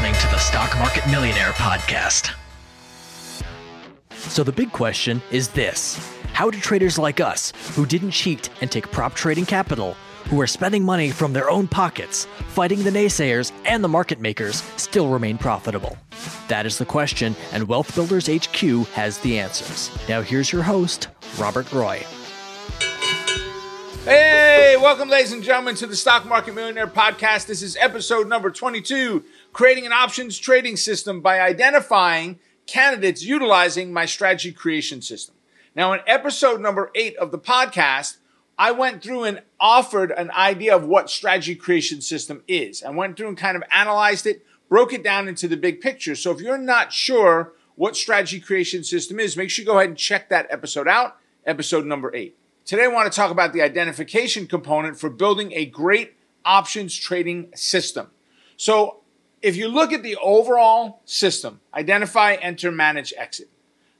listening to the Stock Market Millionaire Podcast. So, the big question is this How do traders like us, who didn't cheat and take prop trading capital, who are spending money from their own pockets, fighting the naysayers and the market makers, still remain profitable? That is the question, and Wealth Builders HQ has the answers. Now, here's your host, Robert Roy. Hey, welcome, ladies and gentlemen, to the Stock Market Millionaire Podcast. This is episode number 22 Creating an Options Trading System by Identifying Candidates Utilizing My Strategy Creation System. Now, in episode number eight of the podcast, I went through and offered an idea of what strategy creation system is. I went through and kind of analyzed it, broke it down into the big picture. So if you're not sure what strategy creation system is, make sure you go ahead and check that episode out, episode number eight. Today, I want to talk about the identification component for building a great options trading system. So if you look at the overall system, identify, enter, manage, exit.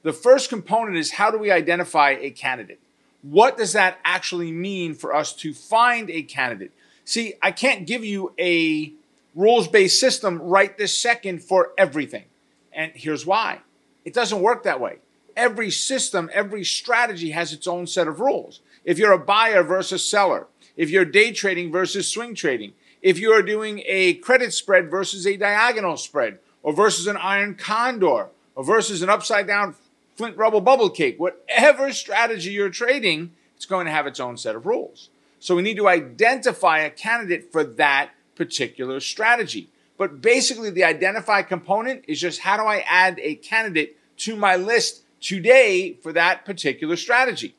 The first component is how do we identify a candidate? What does that actually mean for us to find a candidate? See, I can't give you a rules based system right this second for everything. And here's why it doesn't work that way. Every system, every strategy has its own set of rules. If you're a buyer versus seller, if you're day trading versus swing trading, if you are doing a credit spread versus a diagonal spread, or versus an iron condor, or versus an upside down flint rubble bubble cake, whatever strategy you're trading, it's going to have its own set of rules. So we need to identify a candidate for that particular strategy. But basically, the identify component is just how do I add a candidate to my list today for that particular strategy?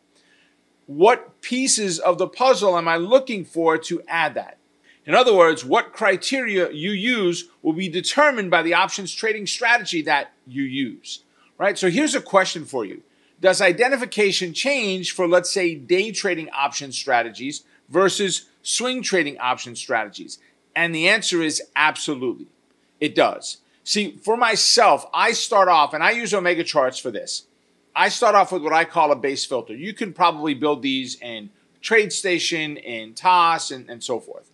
What pieces of the puzzle am I looking for to add that? In other words, what criteria you use will be determined by the options trading strategy that you use right? So here's a question for you. Does identification change for, let's say, day trading option strategies versus swing trading option strategies? And the answer is absolutely. It does. See, for myself, I start off, and I use Omega charts for this. I start off with what I call a base filter. You can probably build these in TradeStation, in TOS, and, and so forth,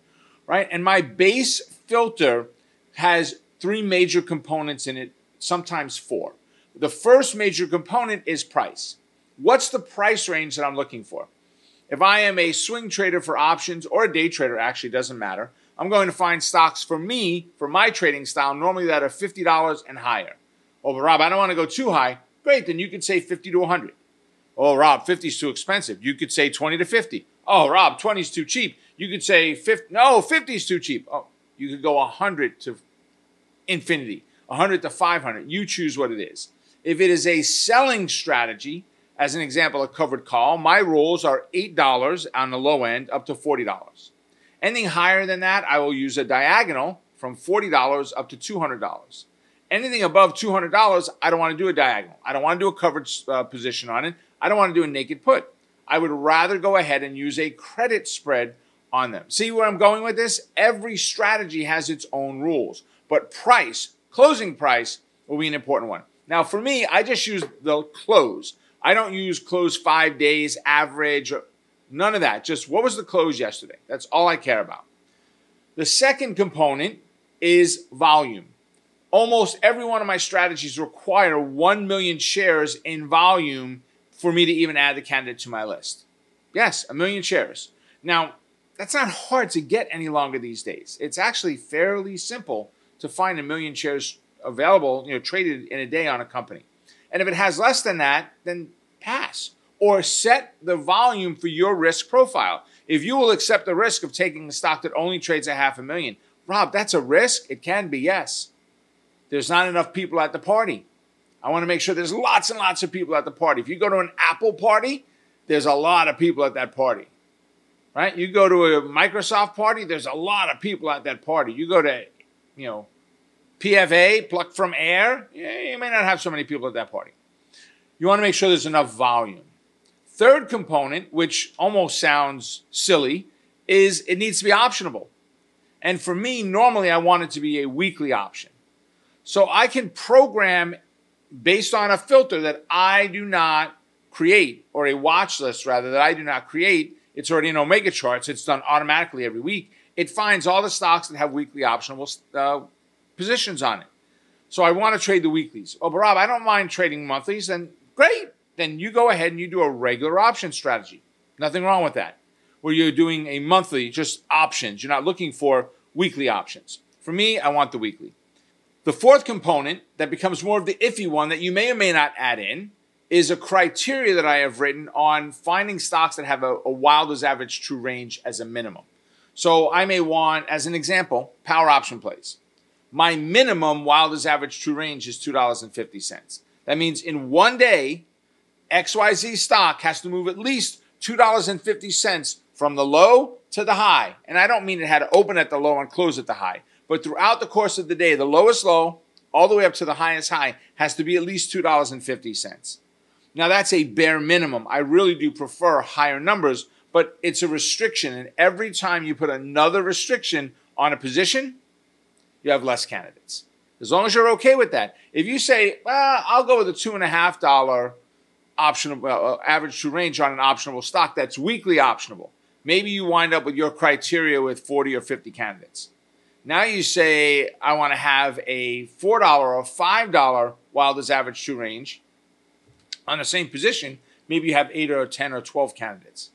right? And my base filter has three major components in it, sometimes four. The first major component is price. What's the price range that I'm looking for? If I am a swing trader for options or a day trader, actually doesn't matter. I'm going to find stocks for me, for my trading style, normally that are $50 and higher. Oh, but Rob, I don't want to go too high. Great, then you could say 50 to 100. Oh, Rob, 50 is too expensive. You could say 20 to 50. Oh, Rob, 20 is too cheap. You could say 50. No, 50 is too cheap. Oh, you could go 100 to infinity, 100 to 500. You choose what it is. If it is a selling strategy, as an example, a covered call, my rules are $8 on the low end up to $40. Anything higher than that, I will use a diagonal from $40 up to $200. Anything above $200, I don't want to do a diagonal. I don't want to do a covered uh, position on it. I don't want to do a naked put. I would rather go ahead and use a credit spread on them. See where I'm going with this? Every strategy has its own rules, but price, closing price, will be an important one. Now, for me, I just use the close. I don't use close five days, average, none of that. Just what was the close yesterday? That's all I care about. The second component is volume. Almost every one of my strategies require 1 million shares in volume for me to even add the candidate to my list. Yes, a million shares. Now, that's not hard to get any longer these days. It's actually fairly simple to find a million shares available, you know, traded in a day on a company. And if it has less than that, then pass or set the volume for your risk profile. If you will accept the risk of taking a stock that only trades a half a million, Rob, that's a risk. It can be, yes. There's not enough people at the party. I want to make sure there's lots and lots of people at the party. If you go to an Apple party, there's a lot of people at that party. Right? You go to a Microsoft party, there's a lot of people at that party. You go to, you know, PFA, plucked from air, you may not have so many people at that party. You want to make sure there's enough volume. Third component, which almost sounds silly, is it needs to be optionable. And for me, normally I want it to be a weekly option. So I can program based on a filter that I do not create, or a watch list rather, that I do not create. It's already in Omega charts. It's done automatically every week. It finds all the stocks that have weekly optionable uh, positions on it. So I want to trade the weeklies. Oh, but Rob, I don't mind trading monthlies. Then great. Then you go ahead and you do a regular option strategy. Nothing wrong with that. Where you're doing a monthly, just options. You're not looking for weekly options. For me, I want the weekly. The fourth component that becomes more of the iffy one that you may or may not add in is a criteria that I have written on finding stocks that have a, a Wilder's average true range as a minimum. So I may want, as an example, power option plays. My minimum Wilder's average true range is $2.50. That means in one day, XYZ stock has to move at least $2.50 from the low to the high. And I don't mean it had to open at the low and close at the high, but throughout the course of the day, the lowest low all the way up to the highest high has to be at least $2.50. Now that's a bare minimum. I really do prefer higher numbers but it's a restriction. And every time you put another restriction on a position, you have less candidates. As long as you're okay with that. If you say, well, I'll go with a two and a half dollar optional uh, average true range on an optionable stock that's weekly optionable. Maybe you wind up with your criteria with 40 or 50 candidates. Now you say, I want to have a $4 or $5 Wilder's average true range on the same position. Maybe you have 8 or 10 or 12 candidates.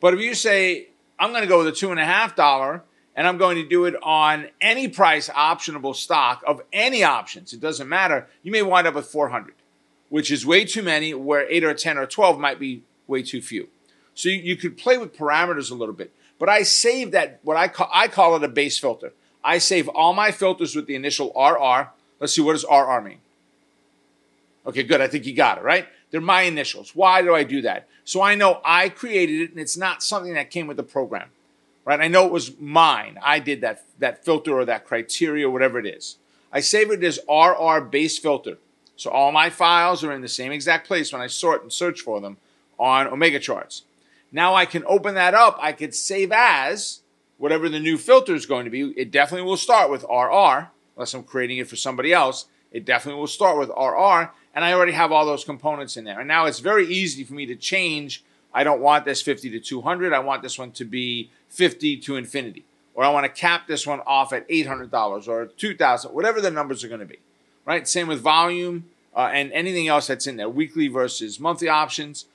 But if you say, I'm going to go with a two and a half dollar and I'm going to do it on any price optionable stock of any options, it doesn't matter, you may wind up with 400, which is way too many, where 8 or 10 or 12 might be way too few. So you, you could play with parameters a little bit. But I save that, what I call, I call it a base filter. I save all my filters with the initial RR. Let's see, what does RR mean? Okay, good. I think you got it, right? They're my initials. Why do I do that? So I know I created it and it's not something that came with the program. Right? I know it was mine. I did that that filter or that criteria, whatever it is. I save it as RR base filter. So all my files are in the same exact place when I sort and search for them on Omega charts. Now I can open that up. I could save as whatever the new filter is going to be. It definitely will start with RR, unless I'm creating it for somebody else. It definitely will start with RR and I already have all those components in there. And now it's very easy for me to change. I don't want this 50 to 200. I want this one to be 50 to infinity. Or I want to cap this one off at $800 or 2000 whatever the numbers are going to be. Right? Same with volume uh, and anything else that's in there, weekly versus monthly options.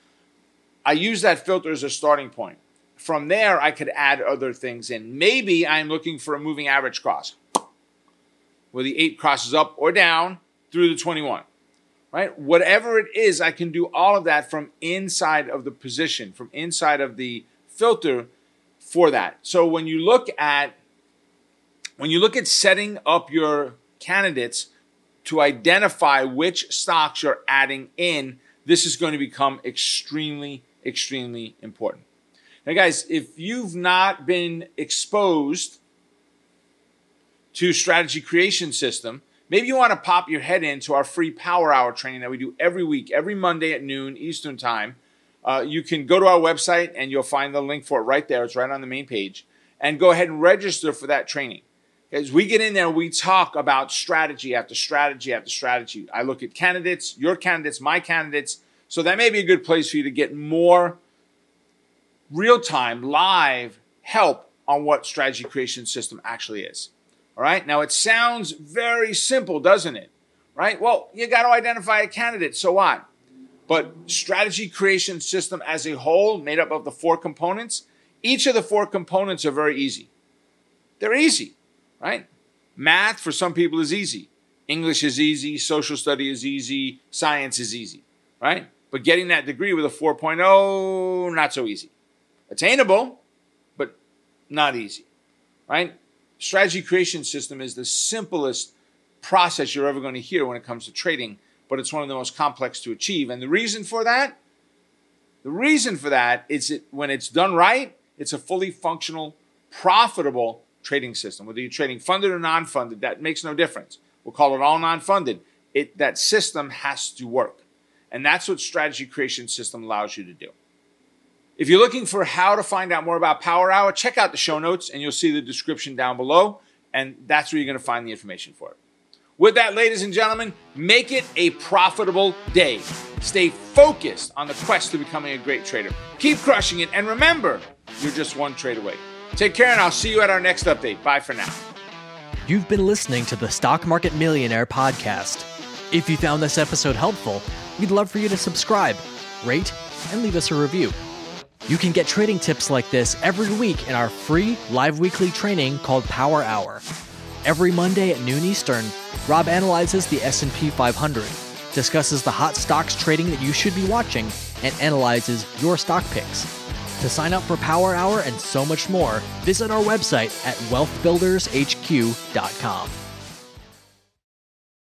I use that filter as a starting point. From there, I could add other things in. Maybe I'm looking for a moving average cross where the 8 crosses up or down through the 21 right? Whatever it is, I can do all of that from inside of the position, from inside of the filter for that. So when you look at when you look at setting up your candidates to identify which stocks you're adding in, this is going to become extremely extremely important. Now guys, if you've not been exposed to strategy creation system, Maybe you want to pop your head into our free Power Hour training that we do every week, every Monday at noon Eastern Time. Uh, you can go to our website and you'll find the link for it right there. It's right on the main page. And go ahead and register for that training. As we get in there, we talk about strategy after strategy after strategy. I look at candidates, your candidates, my candidates. So that may be a good place for you to get more real time, live help on what strategy creation system actually is. All right. Now it sounds very simple, doesn't it? Right? Well, you got to identify a candidate. So what? But strategy creation system as a whole, made up of the four components, each of the four components are very easy. They're easy, right? Math for some people is easy. English is easy. Social study is easy. Science is easy, right? But getting that degree with a 4.0, not so easy. Attainable, but not easy, right? Strategy creation system is the simplest process you're ever going to hear when it comes to trading, but it's one of the most complex to achieve. And the reason for that, the reason for that is that when it's done right, it's a fully functional, profitable trading system. Whether you're trading funded or non-funded, that makes no difference. We'll call it all non-funded. It, that system has to work. And that's what strategy creation system allows you to do. If you're looking for how to find out more about Power Hour, check out the show notes and you'll see the description down below. And that's where you're going to find the information for it. With that, ladies and gentlemen, make it a profitable day. Stay focused on the quest to becoming a great trader. Keep crushing it. And remember, you're just one trade away. Take care, and I'll see you at our next update. Bye for now. You've been listening to the Stock Market Millionaire podcast. If you found this episode helpful, we'd love for you to subscribe, rate, and leave us a review. You can get trading tips like this every week in our free live weekly training called Power Hour. Every Monday at noon Eastern, Rob analyzes the S&P 500, discusses the hot stocks trading that you should be watching, and analyzes your stock picks. To sign up for Power Hour and so much more, visit our website at wealthbuildershq.com.